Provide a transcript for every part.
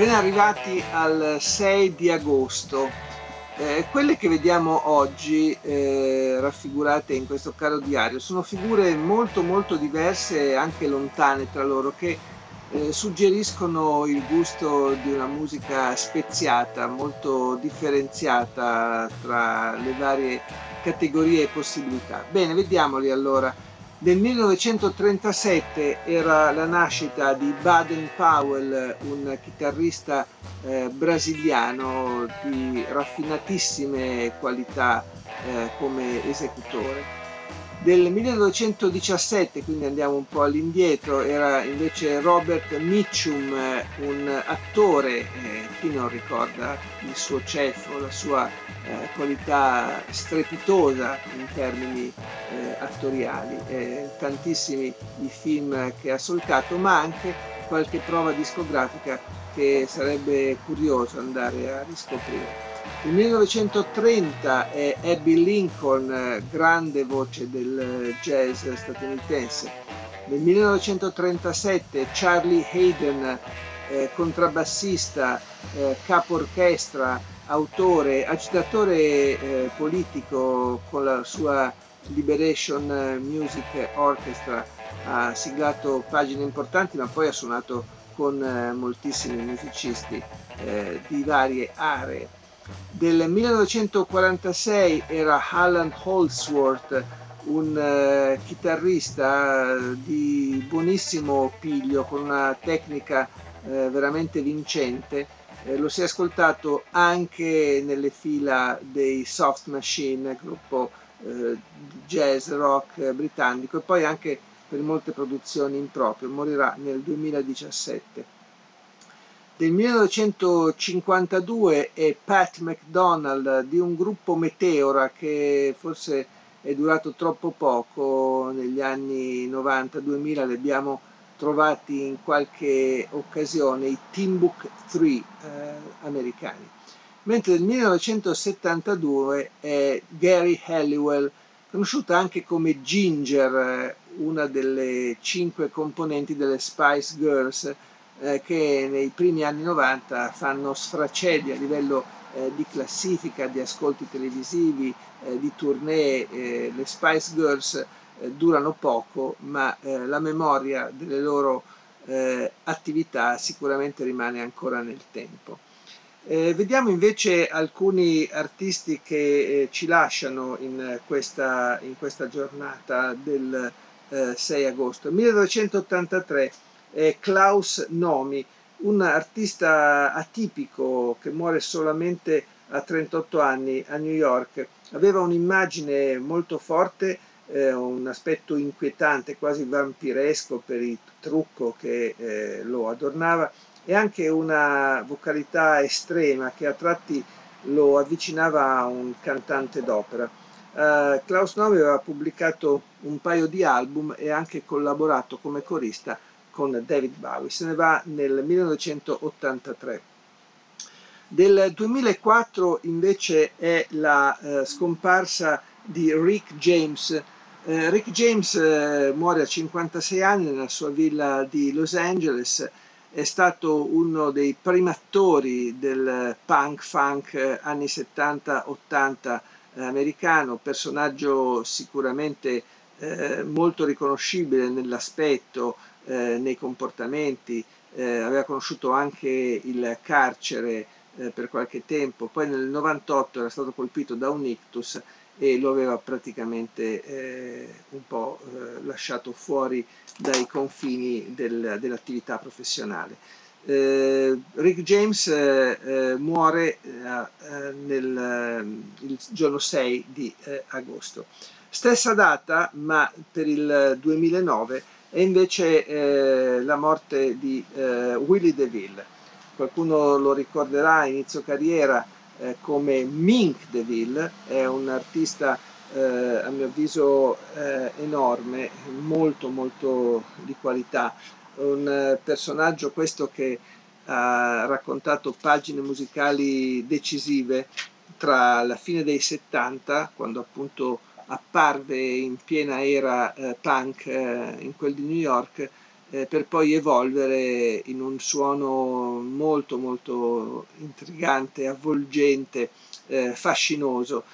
Ben arrivati al 6 di agosto. Eh, quelle che vediamo oggi eh, raffigurate in questo caro diario sono figure molto molto diverse e anche lontane tra loro che eh, suggeriscono il gusto di una musica speziata, molto differenziata tra le varie categorie e possibilità. Bene, vediamoli allora. Nel 1937 era la nascita di Baden Powell, un chitarrista eh, brasiliano di raffinatissime qualità eh, come esecutore. Del 1917, quindi andiamo un po' all'indietro, era invece Robert Mitchum, un attore, eh, chi non ricorda il suo ceffo, la sua eh, qualità strepitosa in termini eh, attoriali, eh, tantissimi i film che ha solcato, ma anche qualche prova discografica che sarebbe curioso andare a riscoprire. Nel 1930 è Abby Lincoln, grande voce del jazz statunitense. Nel 1937 Charlie Hayden, eh, contrabbassista, eh, capo orchestra, autore, agitatore eh, politico con la sua Liberation Music Orchestra, ha siglato pagine importanti ma poi ha suonato con eh, moltissimi musicisti eh, di varie aree del 1946 era Alan Holdsworth, un uh, chitarrista di buonissimo piglio, con una tecnica uh, veramente vincente. Eh, lo si è ascoltato anche nelle fila dei Soft Machine, gruppo jazz rock britannico, e poi anche per molte produzioni in proprio. Morirà nel 2017 del 1952 è Pat McDonald di un gruppo Meteora che forse è durato troppo poco negli anni 90-2000, li abbiamo trovati in qualche occasione, i Timbuk 3 eh, americani. Mentre nel 1972 è Gary Halliwell, conosciuta anche come Ginger, eh, una delle cinque componenti delle Spice Girls, eh, che nei primi anni 90 fanno sfracedi a livello eh, di classifica, di ascolti televisivi, eh, di tournée. Eh, le Spice Girls eh, durano poco, ma eh, la memoria delle loro attività sicuramente rimane ancora nel tempo. vediamo invece alcuni artisti che ci lasciano in questa, in questa giornata del 6 agosto. 1983 è Klaus Nomi, un artista atipico che muore solamente a 38 anni a New York. Aveva un'immagine molto forte, eh, un aspetto inquietante, quasi vampiresco per il trucco che eh, lo adornava e anche una vocalità estrema che a tratti lo avvicinava a un cantante d'opera. Uh, Klaus Nomi aveva pubblicato un paio di album e anche collaborato come corista con David Bowie, se ne va nel 1983. Del 2004 invece è la eh, scomparsa di Rick James. Eh, Rick James eh, muore a 56 anni nella sua villa di Los Angeles, è stato uno dei primatori del punk funk eh, anni 70-80 eh, americano, personaggio sicuramente eh, molto riconoscibile nell'aspetto, eh, nei comportamenti, eh, aveva conosciuto anche il carcere eh, per qualche tempo, poi nel 98 era stato colpito da un ictus e lo aveva praticamente eh, un po' eh, lasciato fuori dai confini del, dell'attività professionale. Eh, Rick James eh, muore eh, nel, il giorno 6 di agosto. Stessa data, ma per il 2009 e invece la morte di Willie DeVille. qualcuno lo ricorderà inizio carriera come Mink DeVille, è un artista eh, a mio avviso eh, enorme, molto molto di qualità, un eh, personaggio questo che ha raccontato pagine musicali decisive tra la fine dei 70, quando appunto apparve in piena era eh, punk eh, in quel di New York, eh, per poi evolvere in un suono molto molto intrigante, avvolgente, eh, fascinoso.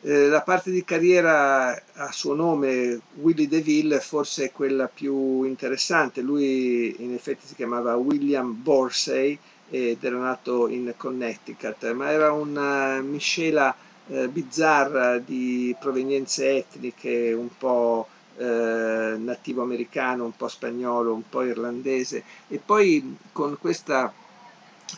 Eh, la parte di carriera a suo nome, Willie DeVille, forse è quella più interessante. Lui in effetti si chiamava William Borsey ed era nato in Connecticut, ma era una miscela eh, bizzarra di provenienze etniche, un po' eh, nativo americano, un po' spagnolo, un po' irlandese e poi con questa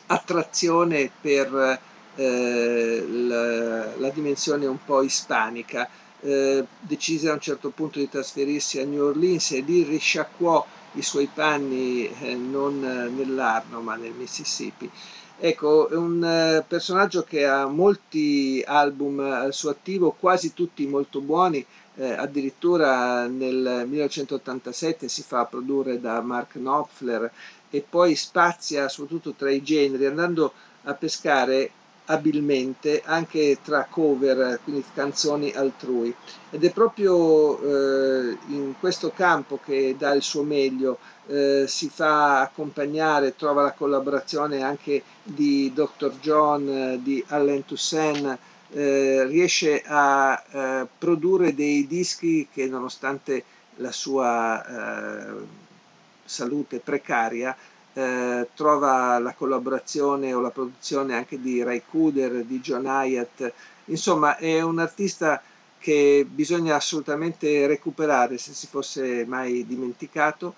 attrazione per eh, la, la, dimensione un po' ispanica. Eh, decise a un certo punto di trasferirsi a New Orleans e lì risciacquò i suoi panni eh, non nell'Arno ma nel Mississippi. Ecco, è un eh, personaggio che ha molti album al suo attivo, quasi tutti molto buoni, eh, addirittura nel 1987 si fa produrre da Mark Knopfler e poi spazia soprattutto tra i generi, andando a pescare abilmente anche tra cover, quindi canzoni altrui. Ed è proprio eh, in questo campo che dà il suo meglio, eh, si fa accompagnare, trova la collaborazione anche di Dr. John, di Allen Toussaint, eh, riesce a eh, produrre dei dischi che nonostante la sua eh, salute precaria eh, trova la collaborazione o la produzione anche di Ray Kuder, di John Hyatt, insomma è un artista che bisogna assolutamente recuperare se si fosse mai dimenticato.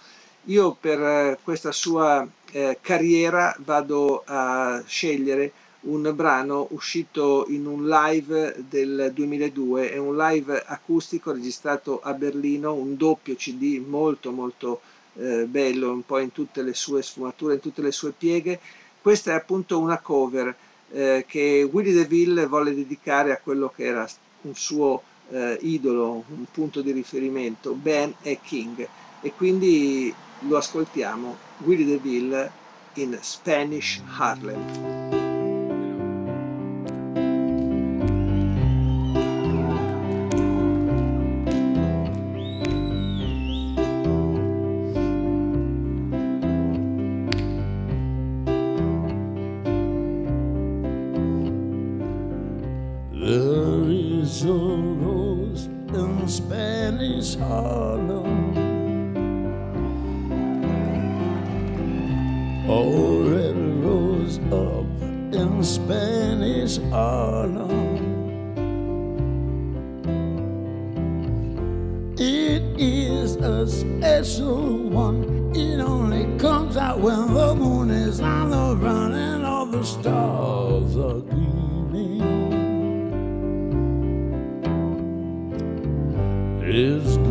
Io per questa sua eh, carriera vado a scegliere un brano uscito in un live del 2002, è un live acustico registrato a Berlino, un doppio CD molto molto eh, bello, un po' in tutte le sue sfumature, in tutte le sue pieghe. Questa è appunto una cover eh, che Willie DeVille volle dedicare a quello che era un suo eh, idolo, un punto di riferimento, Ben e King. E quindi lo ascoltiamo, Willie DeVille in Spanish Harlem. in Spanish Harlem. Oh, rose up in Spanish Harlem. It is a special one. It only comes out when the moon is on the run and all the stars.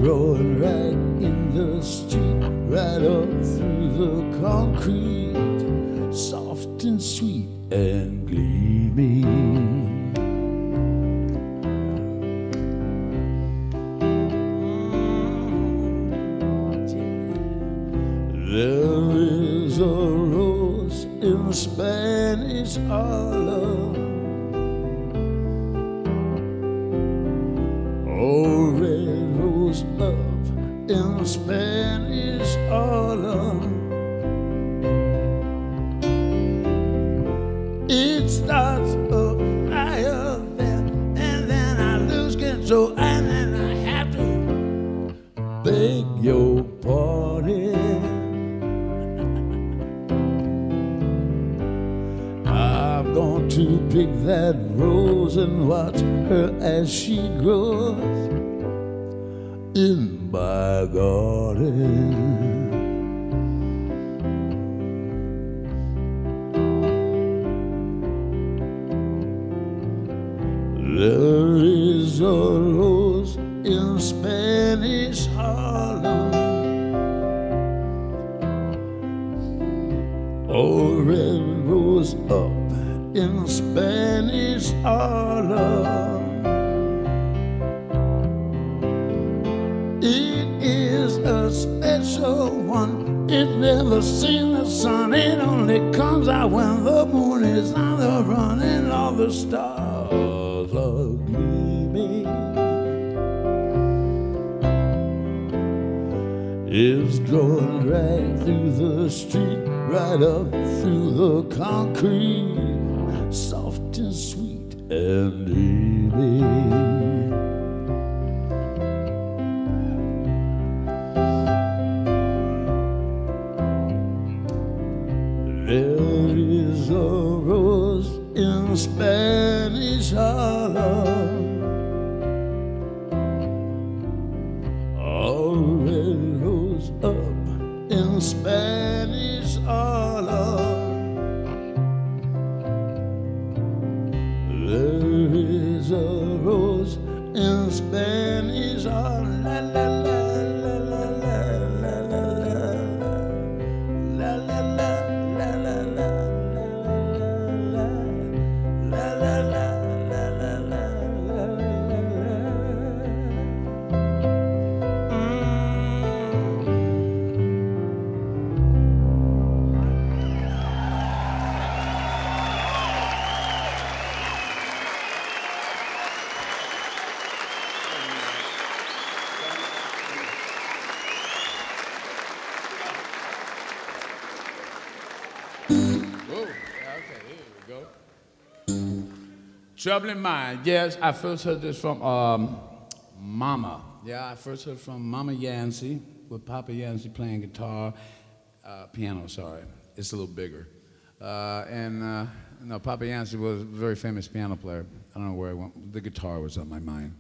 Rolling right in the street, right up through the concrete, soft and sweet and gleaming. There is a rose in Spanish Harlem It starts a fire there, and then I lose control, and then I have to beg your pardon. I'm going to pick that rose and watch her as she grows in my garden. In Spanish Harlem. It is a special one. It never seen the sun. It only comes out when the moon is on the run and all the stars are gleaming. It's going right through the street, right up through the concrete, soft and sweet and dreamy. There is a rose in Spanish Harlem. Trouble in Mind. Yes, I first heard this from um, Mama. Yeah, I first heard from Mama Yancey with Papa Yancey playing guitar, uh, piano. Sorry, it's a little bigger. Uh, and uh, no, Papa Yancey was a very famous piano player. I don't know where it went. The guitar was on my mind.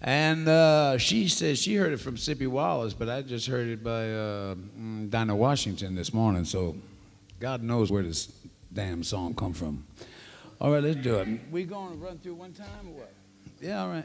And uh, she says she heard it from Sippy Wallace, but I just heard it by uh, Dinah Washington this morning. So God knows where this damn song come from. All right, let's do it. We going to run through one time or what? Yeah, all right.